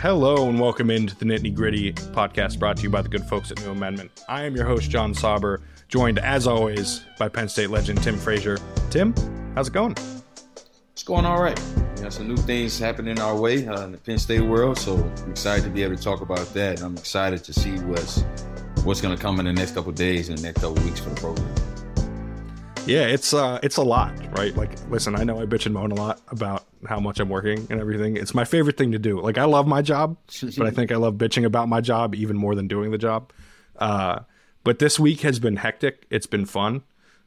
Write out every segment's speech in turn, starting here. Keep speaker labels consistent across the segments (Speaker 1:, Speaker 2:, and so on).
Speaker 1: Hello and welcome into the Nitty Gritty podcast brought to you by the good folks at New Amendment. I am your host, Jon Sauber, joined as always by Penn State legend Tim Frazier. Tim, how's it going?
Speaker 2: It's going all right. We some new things happening our way uh, in the Penn State world, so I'm excited to be able to talk about that. I'm excited to see what's what's going to come in the next couple days and the next couple weeks for the program.
Speaker 1: Yeah, it's uh, it's a lot, right? Like, listen, I know I bitch and moan a lot about how much I'm working and everything. It's my favorite thing to do. Like, I love my job, but I think I love bitching about my job even more than doing the job. Uh, but this week has been hectic. It's been fun.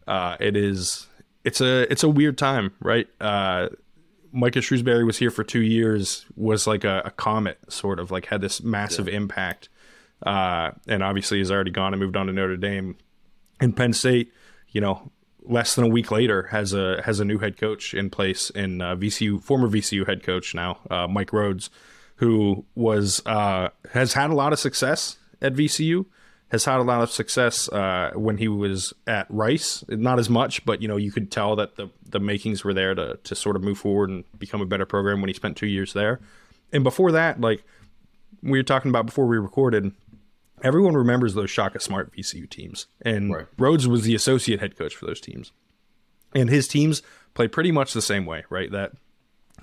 Speaker 1: Uh, it is. It's a it's a weird time, right? Uh, Micah Shrewsberry was here for two years. Was like a, a comet, sort of like had this massive yeah. impact. Uh, and obviously, he's already gone and moved on to Notre Dame. And Penn State, you know, less than a week later has a has a new head coach in place in uh, VCU former VCU head coach now uh, Mike Rhoades, who was uh, has had a lot of success at VCU has had a lot of success uh, when he was at Rice. Not as much but you know you could tell that the the makings were there to to sort of move forward and become a better program when he spent 2 years there. And before that like we were talking about before we recorded everyone remembers those Shaka Smart VCU teams, and right. Rhoades was the associate head coach for those teams, and his teams play pretty much the same way, right? That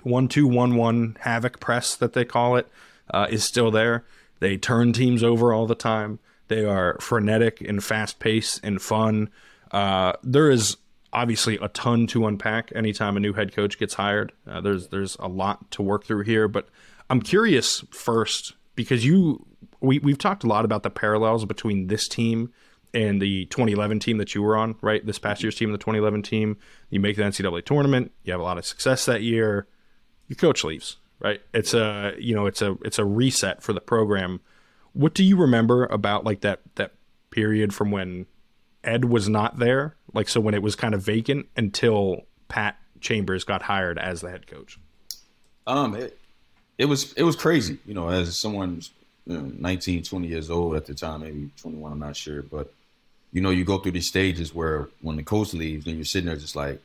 Speaker 1: one two one one havoc press that they call it uh, is still there. They turn teams over all the time. They are frenetic and fast paced and fun. Uh, there is obviously a ton to unpack anytime a new head coach gets hired. Uh, there's there's a lot to work through here, but I'm curious first because you we we've talked a lot about the parallels between this team and the 2011 team that you were on, right? This past year's team, and the 2011 team. You make the NCAA tournament. You have a lot of success that year. Your coach leaves, right? It's a you know it's a it's a reset for the program. What do you remember about like that that period from when Ed was not there, like so when it was kind of vacant until Pat Chambers got hired as the head coach?
Speaker 2: Um, it, it was it was crazy, you know, as someone you know, 19, 20 years old at the time, maybe 21, I'm not sure. But, you know, you go through these stages where when the coach leaves, and you're sitting there just like,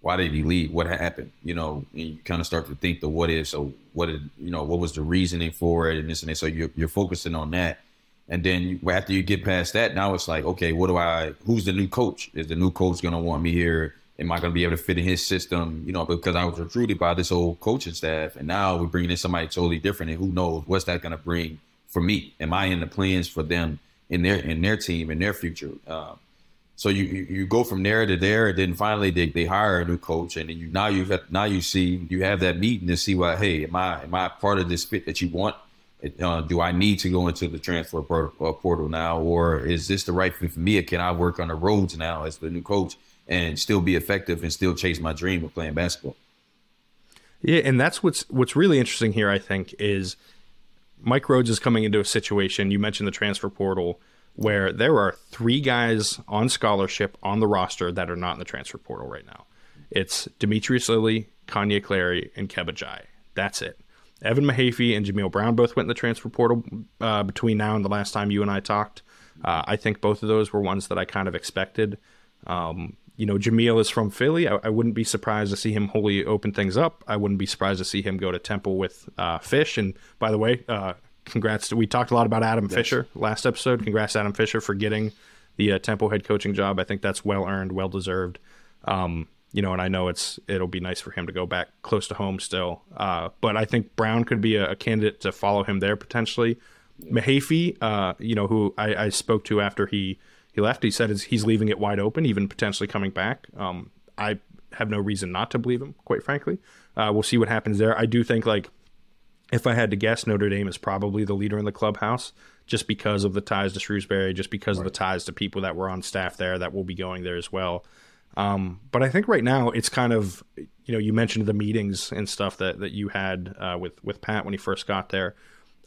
Speaker 2: why did he leave? What happened? You know, and you kind of start to think the what if. So what did, you know, what was the reasoning for it and this and that. So you're, you're focusing on that. And then you, after you get past that, now it's like, okay, what do I, who's the new coach? Is the new coach going to want me here? Am I going to be able to fit in his system? You know, because I was recruited by this old coaching staff, and now we're bringing in somebody totally different. And who knows what's that going to bring for me? Am I in the plans for them in their in their team in their future? Uh, so you, you, go from there to there, and then finally they, they hire a new coach, and then you now you have now you see you have that meeting to see what hey am I am I part of this fit that you want? Uh, do I need to go into the transfer uh, portal now, or is this the right fit for me? Can I work on the Rhoades now as the new coach? And still be effective and still chase my dream of playing basketball.
Speaker 1: Yeah, and that's what's what's really interesting here. I think is Mike Rhoades is coming into a situation. You mentioned the transfer portal where there are three guys on scholarship on the roster that are not in the transfer portal right now. It's Demetrius Lilley, Kanye Clary, and Kebba Njie. That's it. Evan Mahaffey and Jameel Brown both went in the transfer portal uh, between now and the last time you and I talked. Uh, I think both of those were ones that I kind of expected. Um, you know, Jameel is from Philly. I, I, wouldn't be surprised to see him wholly open things up. I wouldn't be surprised to see him go to Temple with uh, Fish. And by the way, uh, congrats. To, we talked a lot about Adam yes. Fisher last episode. Congrats, Adam Fisher, for getting the uh, Temple head coaching job. I think that's well earned, well deserved. Um, you know, and I know it's it'll be nice for him to go back close to home still. Uh, but I think Brown could be a, a, candidate to follow him there potentially. Mahaffey, uh, you know, who I, I spoke to after he he left. He said he's leaving it wide open, even potentially coming back. Um, I have no reason not to believe him, quite frankly. Uh, we'll see what happens there. I do think, like, if I had to guess, Notre Dame is probably the leader in the clubhouse just because of the ties to Shrewsberry, just because right. of the ties to people that were on staff there that will be going there as well. Um, but I think right now it's kind of, you know, you mentioned the meetings and stuff that, that you had uh, with, with Pat when he first got there.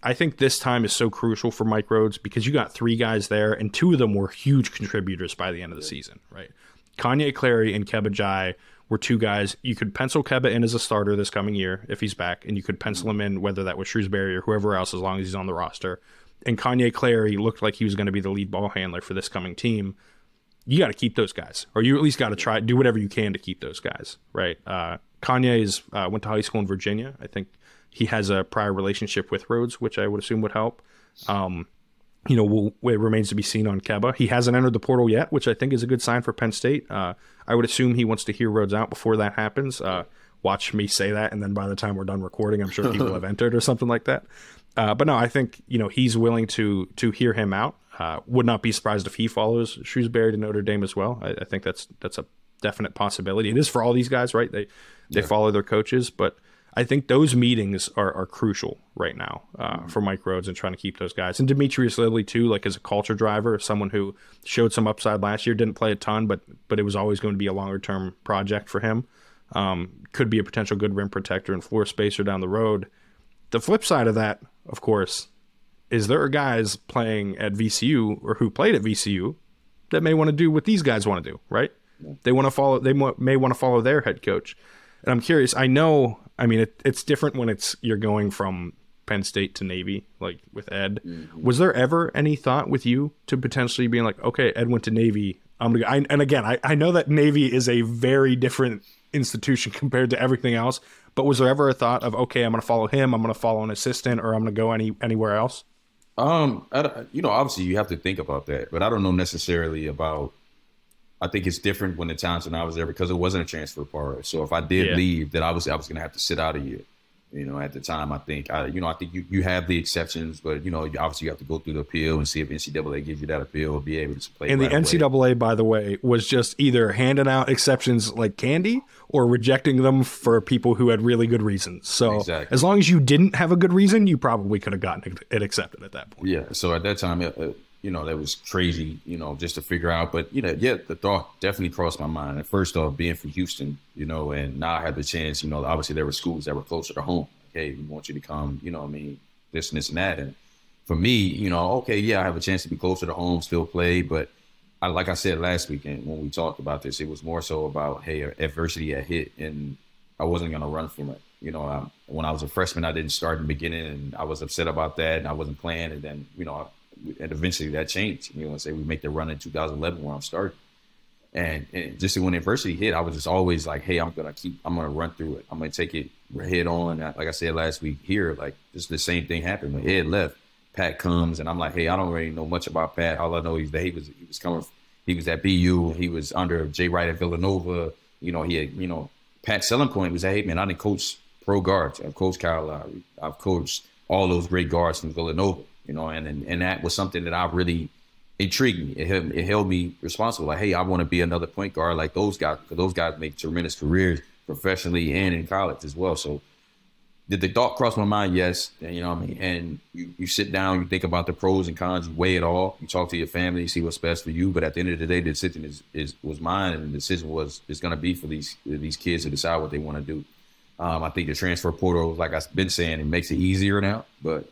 Speaker 1: I think this time is so crucial for Mike Rhoades because you got three guys there, and two of them were huge contributors by the end of the season, right? Kanye Clary and Kebba Njie were two guys. You could pencil Kebba in as a starter this coming year if he's back, and you could pencil him in whether that was Shrewsberry or whoever else, as long as he's on the roster. And Kanye Clary looked like he was going to be the lead ball handler for this coming team. You got to keep those guys, or you at least got to try do whatever you can to keep those guys, right? Uh, Kanye is uh, went to high school in Virginia. I think he has a prior relationship with Rhoades, which I would assume would help. Um, you know, will, it remains to be seen on Kebba. He hasn't entered the portal yet, which I think is a good sign for Penn State. Uh, I would assume he wants to hear Rhoades out before that happens. Uh, watch me say that, and then by the time we're done recording, I'm sure he will have entered or something like that. Uh, but no, I think you know he's willing to to hear him out. Uh, would not be surprised if he follows Shrewsberry to Notre Dame as well. I, I, think that's that's a definite possibility. It is for all these guys, right? They they yeah. follow their coaches, but I think those meetings are, are crucial right now uh, mm-hmm. for Mike Rhoades and trying to keep those guys. And Demetrius Lilley too, like as a culture driver, someone who showed some upside last year, didn't play a ton, but but it was always going to be a longer term project for him. Um, could be a potential good rim protector and floor spacer down the road. The flip side of that, of course, is there are guys playing at VCU or who played at VCU that may want to do what these guys want to do, right? Yeah. They want to follow. They may want to follow their head coach. And I'm curious. I know I mean, it, it's different when it's you're going from Penn State to Navy, like with Ed. Mm-hmm. Was there ever any thought with you to potentially being like, okay, Ed went to Navy. I'm gonna. I, and again, I, I know that Navy is a very different institution compared to everything else. But was there ever a thought of, okay, I'm gonna follow him. I'm gonna follow an assistant, or I'm gonna go any anywhere else?
Speaker 2: Um, I, you know, obviously you have to think about that, but I don't know necessarily about I think it's different when the times when I was there because it wasn't a transfer portal. So if I did yeah. leave, then obviously I was going to have to sit out a year. You know, at the time, I think, I, you know, I think you, you have the exceptions, but, you know, obviously you have to go through the appeal and see if NCAA gives you that appeal or be able to play.
Speaker 1: And
Speaker 2: right
Speaker 1: the NCAA, away. by the way, was just either handing out exceptions like candy or rejecting them for people who had really good reasons. So exactly. as long as you didn't have a good reason, you probably could have gotten it accepted at that point.
Speaker 2: Yeah. So at that time, it, it, you know, that was crazy, you know, just to figure out. But, you know, yeah, the thought definitely crossed my mind. At first off, being from Houston, you know, and now I had the chance, you know, obviously there were schools that were closer to home. Hey, we want you to come, you know, I mean, this and this and that. And for me, you know, okay, yeah, I have a chance to be closer to home, still play. But I, like I said last weekend when we talked about this, it was more so about, hey, adversity had hit and I wasn't going to run from it. You know, I, when I was a freshman, I didn't start in the beginning and I was upset about that and I wasn't playing. And then, you know, and eventually that changed. You know, say we make the run in 2011 where I'm starting, and, and just when adversity hit, I was just always like, hey, I'm gonna keep, I'm gonna run through it. I'm gonna take it head on. Like I said last week here, like just the same thing happened when Ed left. Pat comes and I'm like, hey, I don't really know much about Pat. All I know is that he was he was coming, he was at BU, he was under Jay Wright at Villanova. You know, he had, you know, Pat's selling point was, hey man, I didn't coach pro guards. I've coached Kyle Lowry. I've coached all those great guards from Villanova you know, and, and, and that was something that I really intrigued me. It held, it held me responsible. Like, hey, I want to be another point guard like those guys, because those guys make tremendous careers professionally and in college as well. So did the thought cross my mind? Yes. And, you know what I mean? And you, you sit down, you think about the pros and cons, you weigh it all, you talk to your family, you see what's best for you. But at the end of the day, the decision is, is was mine, and the decision was going to be for these these kids to decide what they want to do. Um, I think the transfer portal, like I've been saying, it makes it easier now. But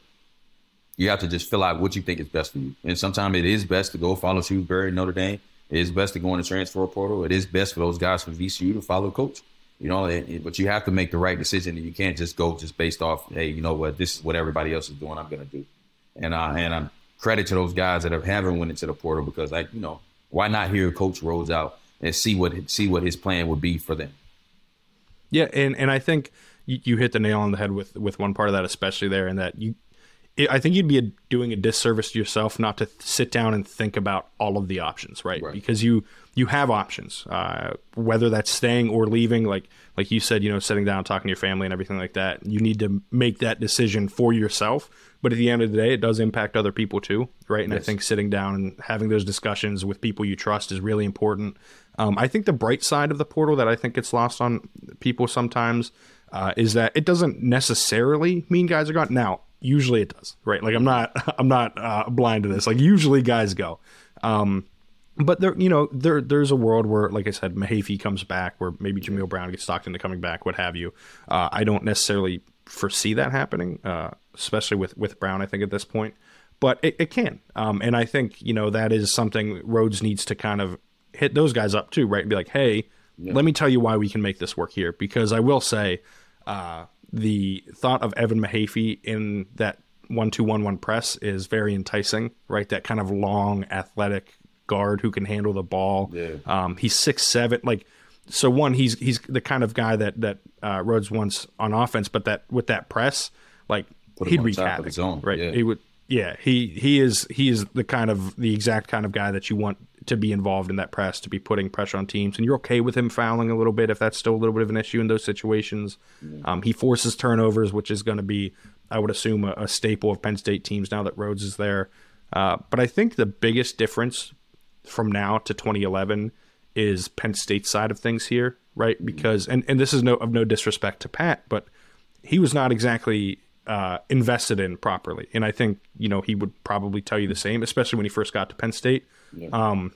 Speaker 2: you have to just fill out what you think is best for you. And sometimes it is best to go follow Shrewsberry, Notre Dame. It is best to go in the transfer portal. It is best for those guys from VCU to follow coach. You know, but you have to make the right decision, and you can't just go just based off, hey, you know what, this is what everybody else is doing. I'm going to do, and uh, and I'm credit to those guys that have haven't went into the portal because, like, you know, why not hear Coach Rhoades out and see what see what his plan would be for them?
Speaker 1: Yeah, and and I think you hit the nail on the head with with one part of that, especially there, and that you I think you'd be a, doing a disservice to yourself not to sit down and think about all of the options, right? right. Because you you have options, uh, whether that's staying or leaving. Like like you said, you know, sitting down, talking to your family, and everything like that. You need to make that decision for yourself. But at the end of the day, it does impact other people too, right? And yes. I think sitting down and having those discussions with people you trust is really important. Um, I think the bright side of the portal that I think gets lost on people sometimes uh, is that it doesn't necessarily mean guys are gone. Now, usually it does, right? Like I'm not I'm not uh, blind to this. Like usually guys go. Um, but there, you know, there there's a world where, like I said, Mahaffey comes back, where maybe Jameel Brown gets talked into coming back, what have you. Uh, I don't necessarily foresee that happening, uh, especially with with Brown. I think at this point, but it, it can, um, and I think you know that is something Rhoades needs to kind of hit those guys up too, right? And be like, hey, yeah. let me tell you why we can make this work here, because I will say. Uh, the thought of Evan Mahaffey in that one two one one press is very enticing, right? That kind of long, athletic guard who can handle the ball. Yeah. Um, he's six seven. Like so one, he's he's the kind of guy that that uh, Rhoades wants on offense, but that with that press, like he'd wreak havoc, right?
Speaker 2: Yeah.
Speaker 1: He would, yeah. He he is he is the kind of the exact kind of guy that you want to be involved in that press, to be putting pressure on teams, and you're okay with him fouling a little bit if that's still a little bit of an issue in those situations. Um, he forces turnovers, which is going to be, I would assume, a, a staple of Penn State teams now that Rhoades is there. Uh, but I think the biggest difference from now to 2011 is Penn State's side of things here, right? Because and and this is no of no disrespect to Pat, but he was not exactly uh, invested in properly, and I think you know he would probably tell you the same, especially when he first got to Penn State. Um,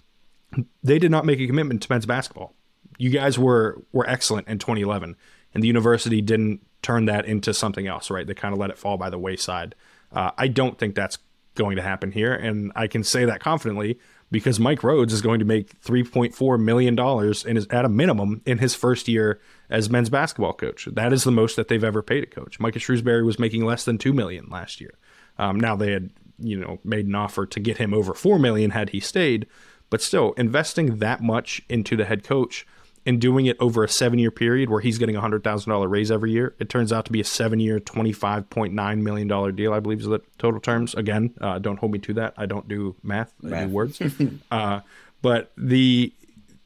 Speaker 1: they did not make a commitment to men's basketball. You guys were were excellent in 2011, and the university didn't turn that into something else, right? They kind of let it fall by the wayside. Uh, I don't think that's going to happen here, and I can say that confidently because Mike Rhoades is going to make 3.4 million dollars in his at a minimum in his first year as men's basketball coach. That is the most that they've ever paid a coach. Micah Shrewsberry was making less than two million last year. Um, now they had you know made an offer to get him over four million had he stayed, but still investing that much into the head coach and doing it over a seven year period where he's getting a hundred thousand dollar raise every year. It turns out to be a seven year, twenty five point nine million dollar deal, I believe is the total terms. Again, uh, don't hold me to that. I don't do math, I do words. uh, but the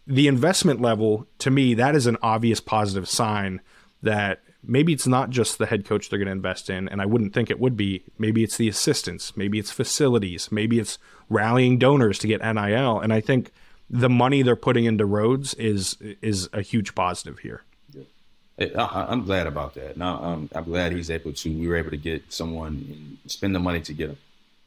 Speaker 1: the investment level to me that is an obvious positive sign that maybe it's not just the head coach they're going to invest in and i wouldn't think it would be maybe it's the assistants maybe it's facilities maybe it's rallying donors to get nil and i think the money they're putting into Rhoades is is a huge positive here
Speaker 2: I, I'm glad about that. Now, um, I'm glad he's able to. We were able to get someone and spend the money to get him.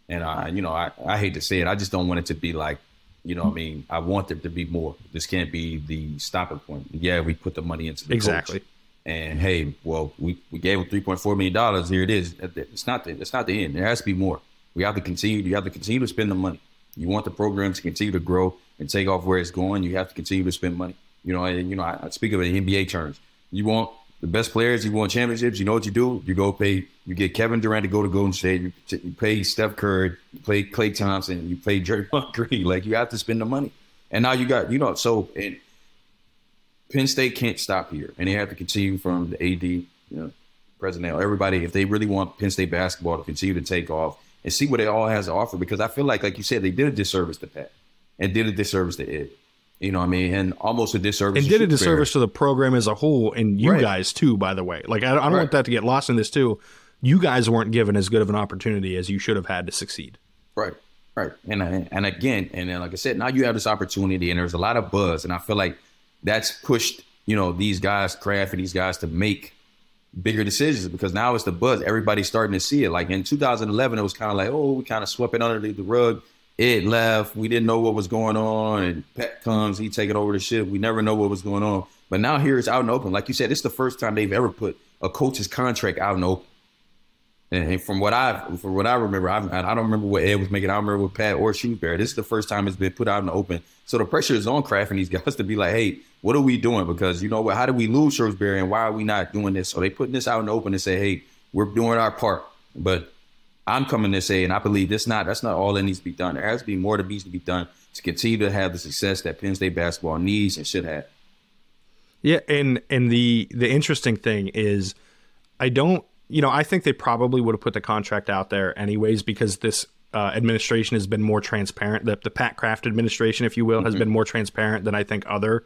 Speaker 2: And I, you know, I, I hate to say it, I just don't want it to be like, you know, what I mean, I want there to be more. This can't be the stopping point. Yeah, we put the money into the coach. And hey, well, we, we gave him 3.4 million dollars. Here it is. It's not the it's not the end. There has to be more. We have to continue. You have to continue to spend the money. You want the program to continue to grow and take off where it's going. You have to continue to spend money. You know, and you know, I, I speak of it in NBA terms. You want the best players. You want championships. You know what you do? You go pay. You get Kevin Durant to go to Golden State. You, t- you pay Steph Curry. You play Klay Thompson. You play Draymond Green. Like you have to spend the money. And now you got you know so and Penn State can't stop here, and they have to continue from the AD, you know, president, everybody. If they really want Penn State basketball to continue to take off and see what it all has to offer, because I feel like, like you said, they did a disservice to Pat and did a disservice to Ed. You know what I mean? And almost a disservice.
Speaker 1: and did a disservice to the program as a whole and you
Speaker 2: Right.
Speaker 1: guys too by the way like i, I don't
Speaker 2: Right.
Speaker 1: want that to get lost in this too you guys weren't given as good of an opportunity as you should have had to succeed
Speaker 2: Right, right, and and again, and then like I said, now you have this opportunity, and there's a lot of buzz, and I feel like that's pushed you know these guys, Kraft and these guys, to make bigger decisions because now it's the buzz. Everybody's starting to see it. Like in 2011, it was kind of like, oh, we kind of swept it under the rug. Ed left. We didn't know what was going on, and Pat comes, he taking over the ship. We never know what was going on, but now here it's out in the open. Like you said, it's the first time they've ever put a coach's contract out in open. And and from what I from what I remember, I, I don't remember what Ed was making. I remember what Pat or Shrewsberry. This is the first time it's been put out in the open. So the pressure is on Kraft and these guys to be like, hey, what are we doing? Because you know what? How did we lose Shrewsberry and why are we not doing this? So they putting this out in the open and say, hey, we're doing our part. But I'm coming to say, and I believe this not that's not all that needs to be done. There has to be more that needs to be done to continue to have the success that Penn State basketball needs and should have.
Speaker 1: Yeah, and and the the interesting thing is, I don't, you know, I think they probably would have put the contract out there anyways because this uh, administration has been more transparent. The the Pat Kraft administration, if you will, has been more transparent than I think other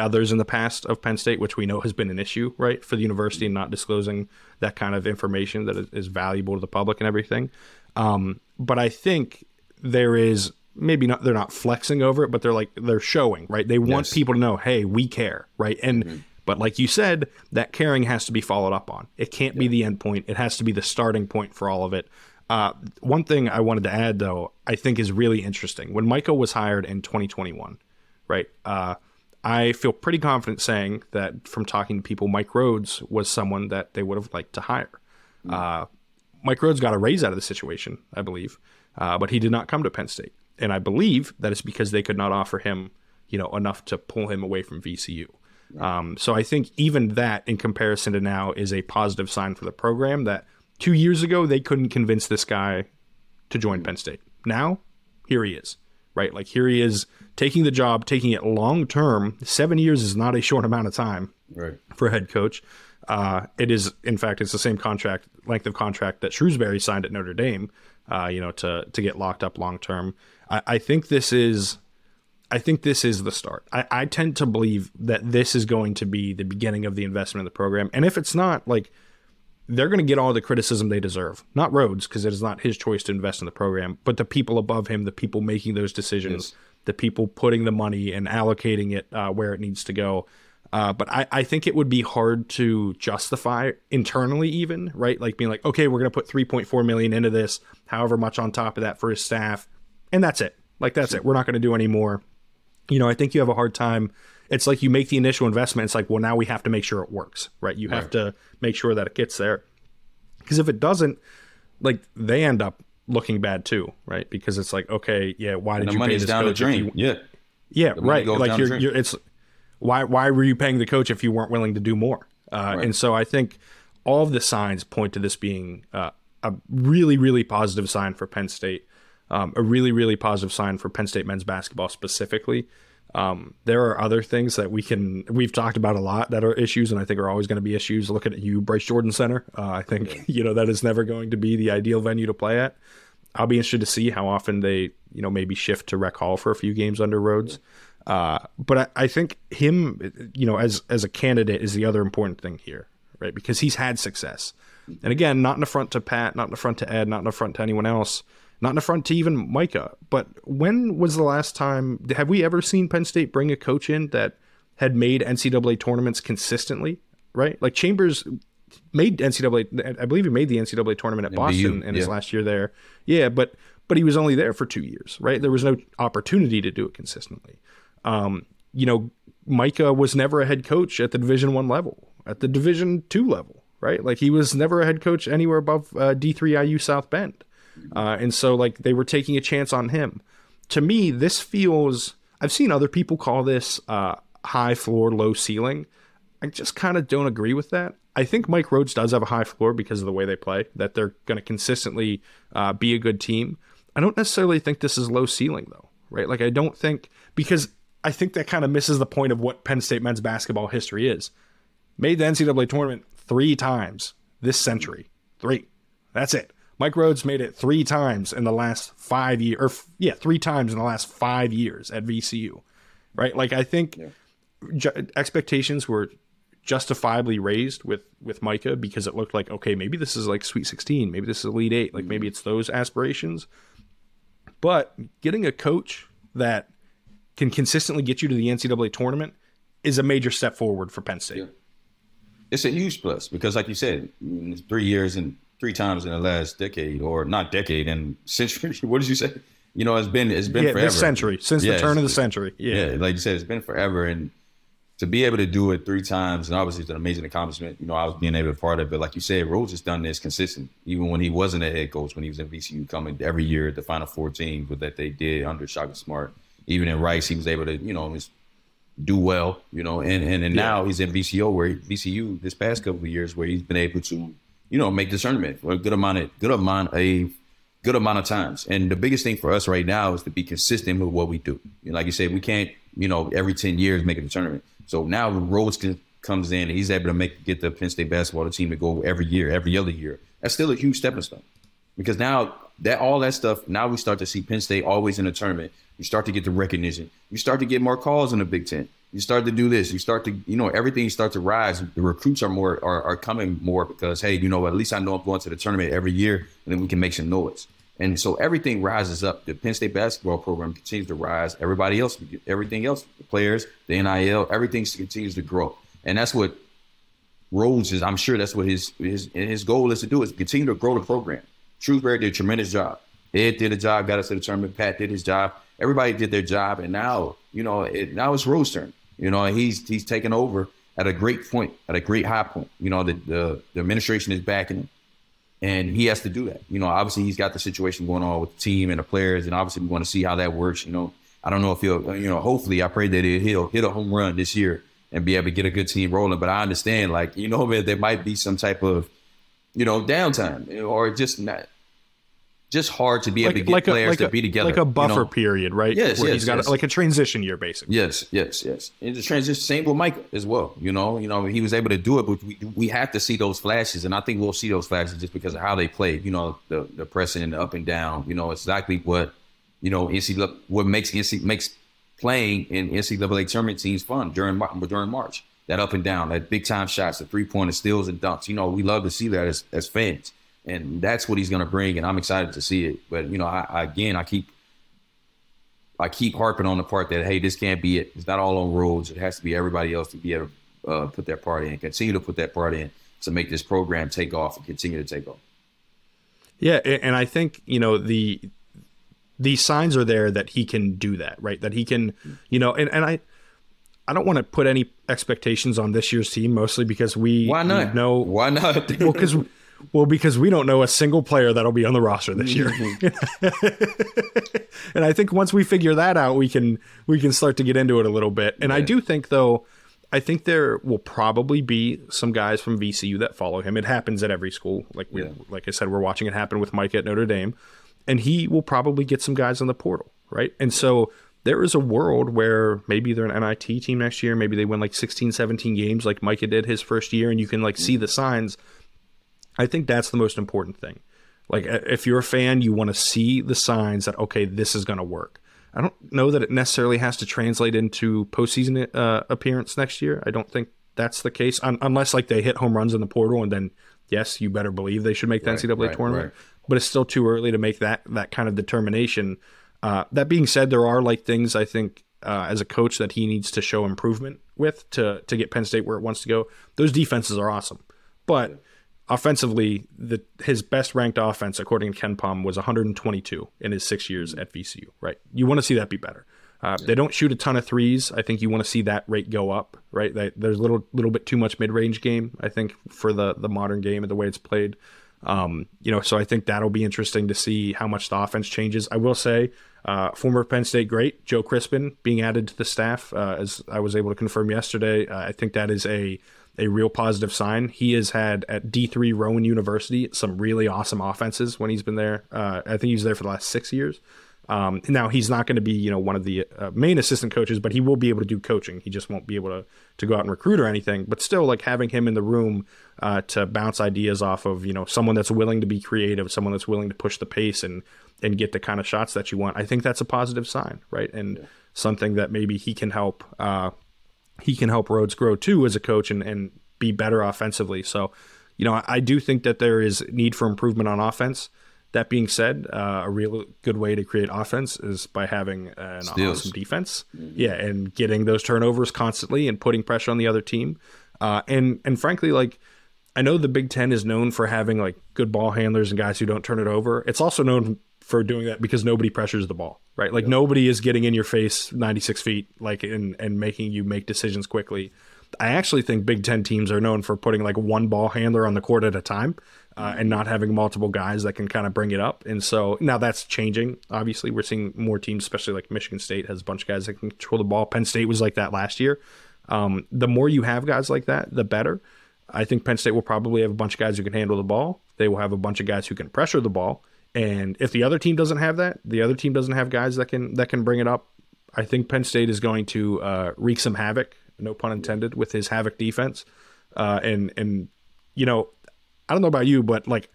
Speaker 1: others in the past of Penn State, which we know has been an issue, right, for the university and not disclosing that kind of information that is, valuable to the public and everything. Um, but I think there is maybe not they're not flexing over it, but they're like they're showing, right? They want
Speaker 2: Yes.
Speaker 1: people to know, hey, we care, right? And but like you said, that caring has to be followed up on. It can't be the end point. It has to be the starting point for all of it. Uh, one thing I wanted to add, though, I think is really interesting. When Michael was hired in 2021, right? Uh, I feel pretty confident saying that from talking to people, Mike Rhoades was someone that they would have liked to hire. Uh, Mike Rhoades got a raise out of the situation, I believe, uh, but he did not come to Penn State, and I believe that it's because they could not offer him, you know, enough to pull him away from VCU. Um, so I think even that, in comparison to now, is a positive sign for the program. That two years ago they couldn't convince this guy to join Penn State. Now, here he is, right? Like here he is taking the job, taking it long term. Seven years is not a short amount of time
Speaker 2: right.
Speaker 1: for a head coach. Uh, it is, in fact, it's the same contract length of contract that Shrewsberry signed at Notre Dame. Uh, you know, to to get locked up long term. I, I, think this is, I think this is the start. I, I tend to believe that this is going to be the beginning of the investment in the program. And if it's not, like, they're going to get all the criticism they deserve. Not Rhoades, because it is not his choice to invest in the program, but the people above him, the people making those decisions, yes. the people putting the money and allocating it uh, where it needs to go. Uh, but I, I think it would be hard to justify internally, even right, like being like, okay, we're going to put 3.4 million into this, however much on top of that for his staff, and that's it. Like that's it. We're not going to do any more. You know, I think you have a hard time. It's like you make the initial investment. It's like, well, now we have to make sure it works, right? You have to make sure that it gets there, because if it doesn't, like they end up looking bad too, right? Because it's like, okay, yeah, why did you pay this
Speaker 2: down
Speaker 1: coach?
Speaker 2: The drain.
Speaker 1: You,
Speaker 2: yeah,
Speaker 1: yeah, right. Like you're, you're, it's why why were you paying the coach if you weren't willing to do more? Uh, right. And so I think all of the signs point to this being uh, a really really positive sign for Penn State, um, a really really positive sign for Penn State men's basketball specifically. Um, there are other things that we can we've talked about a lot that are issues, and I think are always going to be issues. Looking at you, Bryce Jordan Center, uh, I think you know that is never going to be the ideal venue to play at. I'll be interested to see how often they you know maybe shift to Rec Hall for a few games under Rhoades. Yeah. Uh, but I, I, think him, you know, as as a candidate is the other important thing here, right? Because he's had success, and again, not in the front to Pat, not in the front to Ed, not in the front to anyone else, not in the front to even Micah. But when was the last time? Have we ever seen Penn State bring a coach in that had made NCAA tournaments consistently? Right, like Chambers made NCAA. I believe he made the NCAA tournament at Boston in his last year there. Yeah, but but he was only there for two years, right? There was no opportunity to do it consistently. Um, you know, Micah was never a head coach at the Division One level, at the Division Two level, right? Like he was never a head coach anywhere above uh, D three IU South Bend, uh, and so like they were taking a chance on him. To me, this feels. I've seen other people call this uh, high floor, low ceiling. I just kind of don't agree with that. I think Mike Rhoades does have a high floor because of the way they play, that they're going to consistently uh, be a good team. I don't necessarily think this is low ceiling, though, right? Like, I don't think, because I think that kind of misses the point of what Penn State men's basketball history is. Made the NCAA tournament three times this century. Three. That's it. Mike Rhoades made it three times in the last five years, or yeah, three times in the last five years at VCU, right? Like I think yeah. ju- expectations were justifiably raised with with Micah because it looked like okay, maybe this is like Sweet 16, maybe this is Elite Eight, like mm-hmm. maybe it's those aspirations. But getting a coach that can consistently get you to the NCAA tournament is a major step forward for Penn State. Yeah.
Speaker 2: It's a huge plus because, like you said, three years and three times in the last decade, or not decade and century. What did you say? You know, it's been it's been
Speaker 1: yeah,
Speaker 2: forever.
Speaker 1: This century, since yeah, the turn of the century. Yeah.
Speaker 2: yeah, like you said, it's been forever, and to be able to do it three times, and obviously it's an amazing accomplishment. You know, I was being able to be part of it, but like you said, Rhoades has done this consistent, even when he wasn't a head coach, when he was in VCU, coming every year the Final Four team, but that they did under Shaka Smart even in Rice, he was able to, you know, do well, you know, and and, and now he's in VCU where VCU this past couple of years where he's been able to, you know, make discernment for a good amount of good amount a good amount of times. And the biggest thing for us right now is to be consistent with what we do. Like you said, we can't, you know, every ten years make a tournament. So now Rhoades can, comes in and he's able to make get the Penn State basketball team to go every year, every other year. That's still a huge stepping stone because now that all that stuff, now we start to see Penn State always in a tournament. You start to get the recognition. You start to get more calls in the Big Ten. You start to do this. You start to, you know, everything starts to rise. The recruits are more are, are coming more because hey, you know, at least I know I'm going to the tournament every year, and then we can make some noise. And so everything rises up. The Penn State basketball program continues to rise. Everybody else, everything else, the players, the NIL, everything continues to grow. And that's what Rhoades is. I'm sure that's what his his his goal is to do is continue to grow the program. Shrewsberry did a tremendous job. Ed did a job, got us to the tournament. Pat did his job. Everybody did their job, and now you know it, now it's Rose turn. You know he's he's taken over at a great point, at a great high point. You know the the, the administration is backing him, and he has to do that. You know obviously he's got the situation going on with the team and the players, and obviously we want to see how that works. You know I don't know if he'll you know hopefully I pray that he'll hit a home run this year and be able to get a good team rolling. But I understand like you know there might be some type of you know downtime or just not just hard to be able
Speaker 1: like,
Speaker 2: to get
Speaker 1: like
Speaker 2: players
Speaker 1: a, like
Speaker 2: to
Speaker 1: a,
Speaker 2: be together.
Speaker 1: like a buffer
Speaker 2: you know?
Speaker 1: period, right?
Speaker 2: Yes,
Speaker 1: Where
Speaker 2: yes,
Speaker 1: he's got
Speaker 2: yes.
Speaker 1: A, like a transition year, basically.
Speaker 2: Yes, yes, yes. And the transition, same with Mike as well. You know, you know, he was able to do it, but we, we have to see those flashes, and I think we'll see those flashes just because of how they play. You know, the the pressing and the up and down. You know, exactly what you know NCAA what makes NC makes playing in NCAA tournament teams fun during during March. That up and down, that big time shots, the three pointer steals and dunks. You know, we love to see that as as fans, and that's what he's going to bring, and I'm excited to see it. But you know, I, I again, I keep I keep harping on the part that hey, this can't be it. It's not all on Rhoades. It has to be everybody else to be able to uh, put their part in, continue to put that part in to make this program take off and continue to take off.
Speaker 1: Yeah, and I think you know the the signs are there that he can do that, right? That he can, you know, and, and I I don't want to put any expectations on this year's team, mostly because we
Speaker 2: Why not?
Speaker 1: know
Speaker 2: Why not?
Speaker 1: well because well because we don't know a single player that'll be on the roster this year. Mm-hmm. and I think once we figure that out, we can we can start to get into it a little bit. And I do think though, I think there will probably be some guys from VCU that follow him. It happens at every school. Like we
Speaker 2: Yeah.
Speaker 1: like I said, we're watching it happen with Mike at Notre Dame. And he will probably get some guys on the portal, right? And so there is a world where maybe they're an NIT team next year, maybe they win like 16, 17 games like Micah did his first year, and you can like see mm-hmm. the signs. I think that's the most important thing. Like if you're a fan, you want to see the signs that okay, this is going to work. I don't know that it necessarily has to translate into postseason uh, appearance next year. I don't think that's the case, Un- unless like they hit home runs in the portal, and then yes, you better believe they should make the
Speaker 2: Right,
Speaker 1: NCAA
Speaker 2: right,
Speaker 1: tournament.
Speaker 2: right.
Speaker 1: But it's still too early to make that that kind of determination. Uh, that being said, there are like things I think uh, as a coach that he needs to show improvement with to to get Penn State where it wants to go. Those defenses are awesome, but offensively, the his best ranked offense according to KenPom was 122 in his six years at VCU. Right, you want to see that be better. Uh, They don't shoot a ton of threes. I think you want to see that rate go up. Right, They- there's a little little bit too much mid range game. I think for the the modern game and the way it's played. Um, you know, so I think that'll be interesting to see how much the offense changes. I will say, uh, former Penn State great Joe Crispin being added to the staff, uh, as I was able to confirm yesterday. Uh, I think that is a a real positive sign. He has had at D3 Rowan University some really awesome offenses when he's been there. Uh, I think he was there for the last six years. Um, now he's not going to be, you know, one of the uh, main assistant coaches, but he will be able to do coaching. He just won't be able to to go out and recruit or anything. But still, like having him in the room uh, to bounce ideas off of, you know, someone that's willing to be creative, someone that's willing to push the pace and and get the kind of shots that you want. I think that's a positive sign, right? And something that maybe he can help. Uh, he can help Rhoades grow too as a coach and, and be better offensively. So, you know, I, I do think that there is need for improvement on offense. That being said, uh, a real good way to create offense is by having an
Speaker 2: Steals.
Speaker 1: awesome defense. Yeah, and getting those turnovers constantly and putting pressure on the other team. Uh, and and frankly, like I know the Big Ten is known for having like good ball handlers and guys who don't turn it over. It's also known for doing that because nobody pressures the ball, right? Like nobody is getting in your face 96 feet, like and and making you make decisions quickly. I actually think Big Ten teams are known for putting like one ball handler on the court at a time uh, and not having multiple guys that can kind of bring it up. And so now that's changing. Obviously, we're seeing more teams, especially like Michigan State has a bunch of guys that can control the ball. Penn State was like that last year. Um, the more you have guys like that, the better. I think Penn State will probably have a bunch of guys who can handle the ball. They will have a bunch of guys who can pressure the ball. And if the other team doesn't have that, the other team doesn't have guys that can that can bring it up. I think Penn State is going to uh, wreak some havoc, no pun intended, with his havoc defense. Uh, and and you know, I don't know about you, but like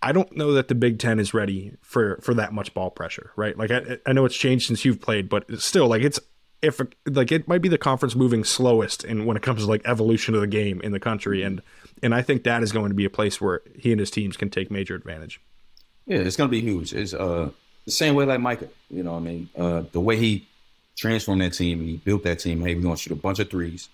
Speaker 1: I don't know that the Big Ten is ready for for that much ball pressure, right? Like I, I know it's changed since you've played, but still like it's if like it might be the conference moving slowest in when it comes to like evolution of the game in the country, and and I think that is going to be a place where he and his teams can take major advantage.
Speaker 2: Yeah, it's gonna be huge. It's uh the same way like Micah. You know, what I mean, uh, the way he transformed that team, he built that team. Hey, we're gonna shoot a bunch of threes.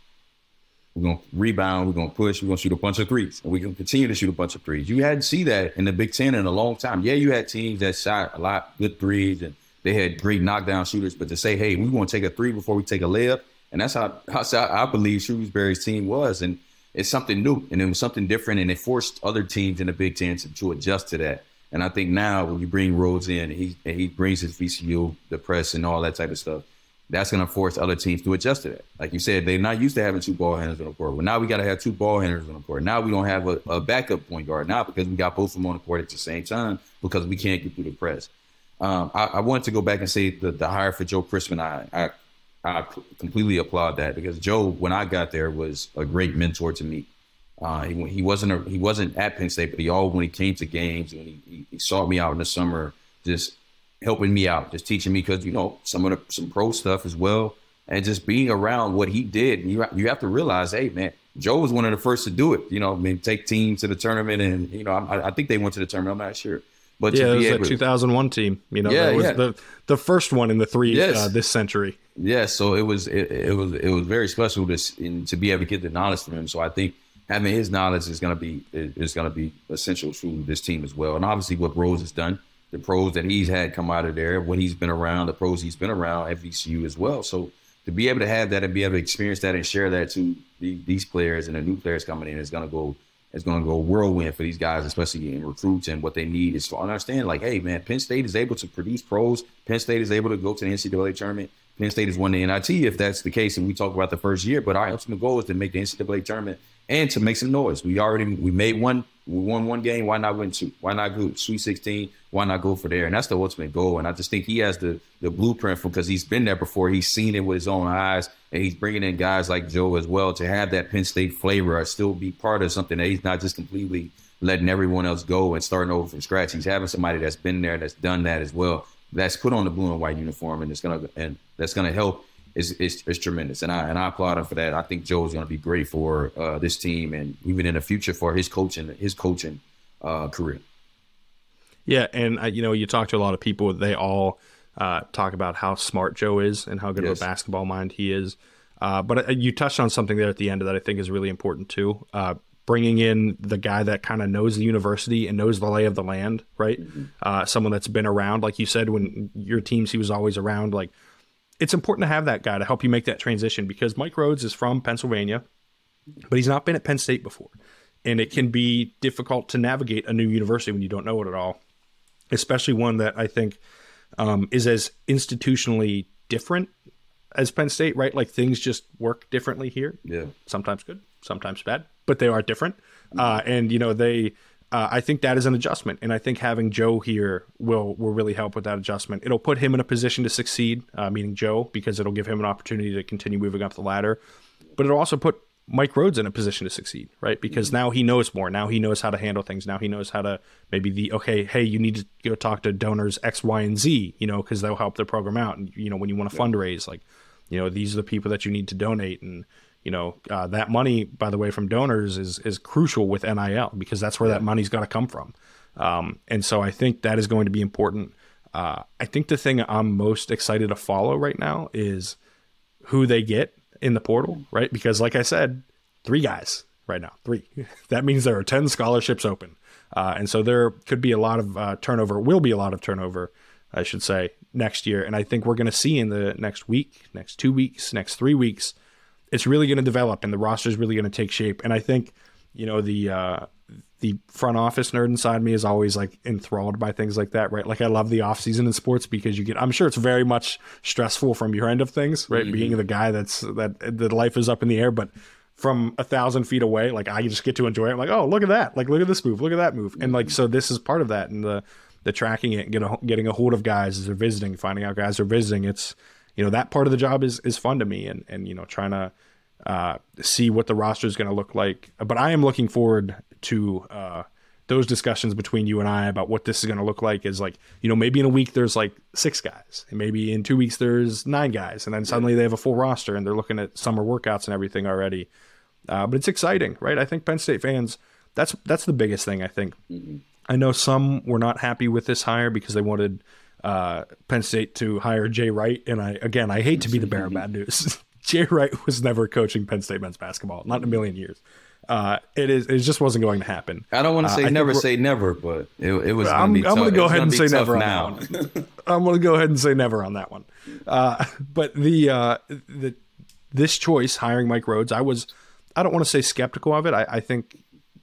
Speaker 2: We're gonna rebound. We're gonna push. We're gonna shoot a bunch of threes, and we can continue to shoot a bunch of threes. You hadn't see that in the Big Ten in a long time. Yeah, you had teams that shot a lot good threes, and they had great knockdown shooters. But to say, hey, we want to take a three before we take a layup, and that's how, how I believe Shrewsberry's team was, and it's something new, and it was something different, and it forced other teams in the Big Ten to adjust to that. And I think now when you bring Rhoades in, he he brings his VCU, the press, and all that type of stuff. that's going to force other teams to adjust to that. Like you said, they're not used to having two ball handlers on the court. Well, now we got to have two ball handlers on the court. Now we don't have a, a, backup point guard now because we got both of them on the court at the same time because we can't get through the press. Um, I, I wanted to go back and say the, the hire for Joe Crispin. I, I I completely applaud that because Joe, when I got there, was a great mentor to me. Uh, he, he wasn't a, he wasn't at Penn State, but he all when he came to games and he, he, he sought me out in the summer, just helping me out, just teaching me because you know some of the some pro stuff as well, and just being around what he did. You you have to realize, hey man, Joe was one of the first to do it. You know, I mean, take teams to the tournament, and you know, I, I think they went to the tournament. I'm not sure.
Speaker 1: But yeah, it was a 2001 team. You know, yeah, was yeah. the the first one in the three yes. uh, this century.
Speaker 2: Yeah, so it was it, it, was it was very special to in, to be able to get the knowledge from him. So I think having his knowledge is going to be is going to be essential to this team as well. And obviously, what Rose has done, the pros that he's had come out of there, when he's been around, the pros he's been around at VCU as well. So to be able to have that and be able to experience that and share that to the, these players and the new players coming in is going to go it's going to go whirlwind for these guys, especially in recruits. And what they need is to understand, like, hey, man, Penn State is able to produce pros. Penn State is able to go to the NCAA tournament. Penn State has won the NIT if that's the case. And we talk about the first year, but our ultimate goal is to make the NCAA tournament and to make some noise. We already we made one, we won one game. Why not win two? Why not go Sweet 16? Why not go for there? And that's the ultimate goal. And I just think he has the the blueprint for because he's been there before. He's seen it with his own eyes, and he's bringing in guys like Joe as well to have that Penn State flavor or still be part of something that he's not just completely letting everyone else go and starting over from scratch. He's having somebody that's been there, that's done that as well, that's put on the blue and white uniform, and it's gonna and that's gonna help is, is, is tremendous, and I and I applaud him for that. I think Joe is going to be great for uh, this team, and even in the future for his coaching his coaching uh, career.
Speaker 1: Yeah, and uh, you know, you talk to a lot of people; they all uh, talk about how smart Joe is and how good yes. of a basketball mind he is. Uh, but uh, you touched on something there at the end that I think is really important too. bringing in the guy that kind of knows the university and knows the lay of the land, right? Mm-hmm. someone that's been around, like you said, when your teams, he was always around, like it's important to have that guy to help you make that transition because Mike Rhoades is from Pennsylvania, but he's not been at Penn State before. And it can be difficult to navigate a new university when you don't know it at all, especially one that I think um, is as institutionally different as Penn State, right? Like things just work differently here.
Speaker 2: Yeah.
Speaker 1: Sometimes good, sometimes bad, but they are different. Uh, and, you know, they uh, I think that is an adjustment, and I think having Joe here will will really help with that adjustment. It'll put him in a position to succeed, uh, meaning Joe, because it'll give him an opportunity to continue moving up the ladder. But it'll also put Mike Rhoades in a position to succeed, right? Because mm-hmm. now he knows more. Now he knows how to handle things. Now he knows how to maybe the okay, hey, you need to go talk to donors X, Y, and Z, you know, because they'll help the program out. And you know, when you want to fundraise, like, you know, these are the people that you need to donate and you know uh, that money by the way from donors is is crucial with nil because that's where that money's got to come from. Um, and so i think that is going to be important. Uh, i think the thing i'm most excited to follow right now is who they get in the portal right? Because like i said three guys right now three. That means there are 10 scholarships open. Uh, and so there could be a lot of uh, turnover will be a lot of turnover i should say next year. And i think we're going to see in the next week next two weeks next three weeks it's really going to develop and the roster is really going to take shape. And I think, you know, the uh, the front office nerd inside me is always like enthralled by things like that, right? Like I love the off season in sports because you get I'm sure it's very much stressful from your end of things, right? Mm-hmm. Being the guy that's that the life is up in the air, but from a thousand feet away, like I just get to enjoy it. I'm like, oh, look at that! Like, look at this move, look at that move, and like, so this is part of that, and the the tracking it, get a, getting a hold of guys as they're visiting, finding out guys are visiting. It's you know that part of the job is is fun to me, and and you know trying to uh, see what the roster is going to look like. But I am looking forward to uh, those discussions between you and I about what this is going to look like. Is like you know maybe in a week there's like six guys, and maybe in two weeks there's nine guys, and then suddenly they have a full roster and they're looking at summer workouts and everything already. Uh, but it's exciting, right? I think Penn State fans. That's that's the biggest thing. I think. Mm-hmm. I know some were not happy with this hire because they wanted uh, Penn State to hire Jay Wright, and I again I hate to be the bearer of bad news. Jay Wright was never coaching Penn State men's basketball, not in a million years. Uh, it is. It just wasn't going to happen.
Speaker 2: I don't want to say uh, never say never, but it, it was.
Speaker 1: I'm, I'm going to go ahead and say never now. on that one. I'm going to go ahead and say never on that one. Uh, but the uh, the this choice hiring Mike Rhoades, I was. I don't want to say skeptical of it. I, I think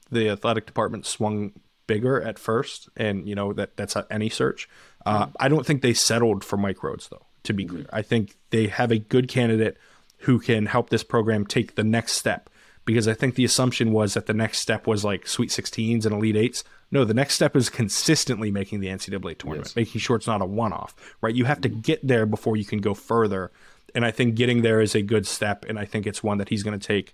Speaker 1: the athletic department swung bigger at first, and you know that that's any search. Uh, I don't think they settled for Mike Rhoades, though To be clear, I think they have a good candidate who can help this program take the next step. Because I think the assumption was that the next step was like Sweet 16s and Elite Eights. No, the next step is consistently making the NCAA tournament, yes. making sure it's not a one off, right? You have to get there before you can go further. And I think getting there is a good step. And I think it's one that he's going to take.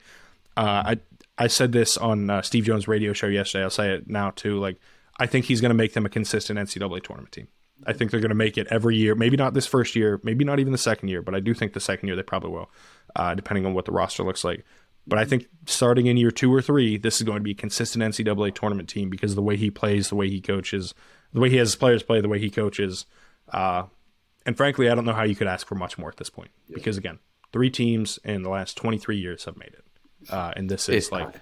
Speaker 1: Uh, I, I said this on uh, Steve Jones' radio show yesterday. I'll say it now too. Like, I think he's going to make them a consistent NCAA tournament team. I think they're going to make it every year. Maybe not this first year, maybe not even the second year, but I do think the second year they probably will, uh, depending on what the roster looks like. But I think starting in year two or three, this is going to be a consistent NCAA tournament team because of the way he plays, the way he coaches, the way he has his players play, the way he coaches. Uh, and frankly, I don't know how you could ask for much more at this point yeah. because again, three teams in the last 23 years have made it, uh, and this is it's like. Not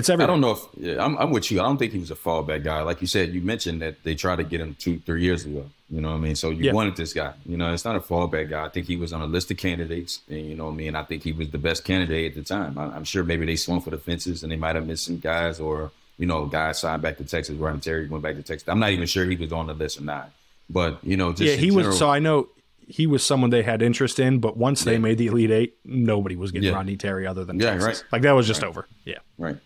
Speaker 1: it's.
Speaker 2: I don't know if yeah, I'm, I'm, with you. I don't think he was a fallback guy. Like you said, you mentioned that they tried to get him two, three years ago. You know what I mean? So you yeah. wanted this guy. You know, it's not a fallback guy. I think he was on a list of candidates, and you know what I mean. I think he was the best candidate at the time. I, am sure maybe they swung for the fences, and they might have missed some guys, or you know, guys signed back to Texas. Rodney Terry went back to Texas. I'm not even sure he was on the list or not. But you know,
Speaker 1: yeah, he general, was. So I know he was someone they had interest in, but once yeah. they made the Elite Eight, nobody was getting yeah. Rodney Terry other than yeah, Texas. Right. Like that was just
Speaker 2: right.
Speaker 1: over. Yeah,
Speaker 2: right.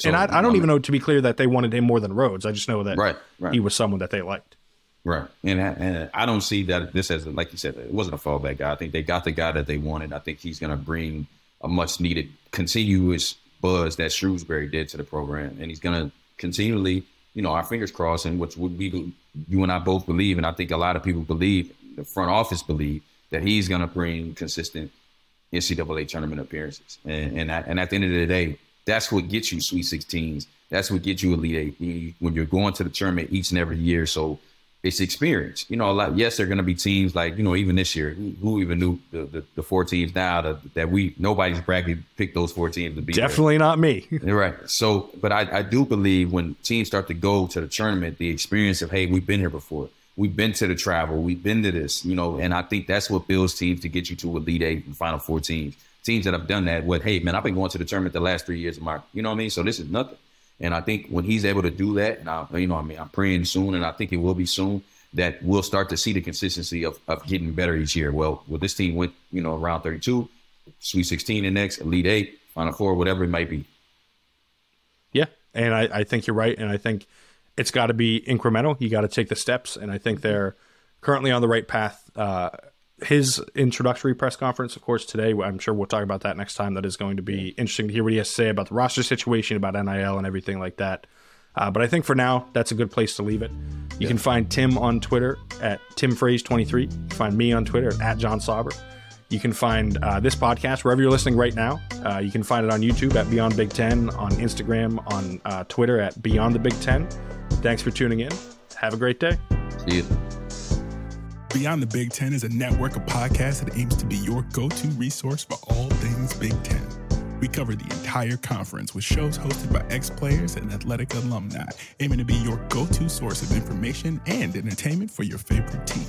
Speaker 1: So, and I, I don't um, even know to be clear that they wanted him more than Rhoades. I just know that
Speaker 2: right, right.
Speaker 1: he was someone that they liked.
Speaker 2: Right, and I, and I don't see that this as like you said, it wasn't a fallback guy. I think they got the guy that they wanted. I think he's going to bring a much needed continuous buzz that Shrewsberry did to the program, and he's going to continually, you know, our fingers crossed, and which would be you and I both believe, and I think a lot of people believe, the front office believe that he's going to bring consistent NCAA tournament appearances, and and, and at the end of the day that's what gets you Sweet 16s. That's what gets you Elite Eight when you're going to the tournament each and every year. So it's experience. You know, a lot. Yes, there are going to be teams like you know even this year. Who, who even knew the, the, the, four teams now that, that we nobody's practically picked those four teams to be
Speaker 1: definitely there. not me.
Speaker 2: right. So, but I, I do believe when teams start to go to the tournament, the experience of hey, we've been here before. We've been to the travel. We've been to this. You know, and I think that's what builds teams to get you to Elite Eight and Final Four teams teams that have done that with, hey, man, I've been going to the tournament the last three years of my, you know what I mean? So this is nothing. And I think when he's able to do that, and I, you know, I mean, I'm praying soon, and I think it will be soon that we'll start to see the consistency of, of getting better each year. Well, well, this team went, you know, around 32, Sweet 16 and next, Elite Eight, Final Four, whatever it might be.
Speaker 1: Yeah, and I, I think you're right, and I think it's got to be incremental. You got to take the steps, and I think they're currently on the right path. Uh, his introductory press conference, of course, today. I'm sure we'll talk about that next time. That is going to be interesting to hear what he has to say about the roster situation, about NIL, and everything like that. Uh, but I think for now, that's a good place to leave it. You yeah. can find Tim on Twitter at TimFraze23. You can find me on Twitter at Jon Sauber. You can find uh, this podcast wherever you're listening right now. Uh, you can find it on YouTube at Beyond Big Ten, on Instagram, on uh, Twitter at Beyond the Big Ten. Thanks for tuning in. Have a great day.
Speaker 2: See you.
Speaker 3: Beyond the Big Ten is a network of podcasts that aims to be your go to resource for all things Big Ten. We cover the entire conference with shows hosted by ex players and athletic alumni, aiming to be your go to source of information and entertainment for your favorite team.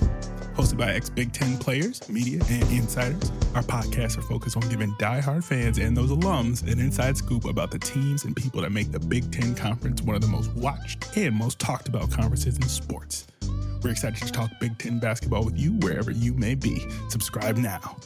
Speaker 3: Hosted by ex Big Ten players, media, and insiders, our podcasts are focused on giving die-hard fans and those alums an inside scoop about the teams and people that make the Big Ten Conference one of the most watched and most talked about conferences in sports. We're excited to talk Big Ten basketball with you wherever you may be. Subscribe now.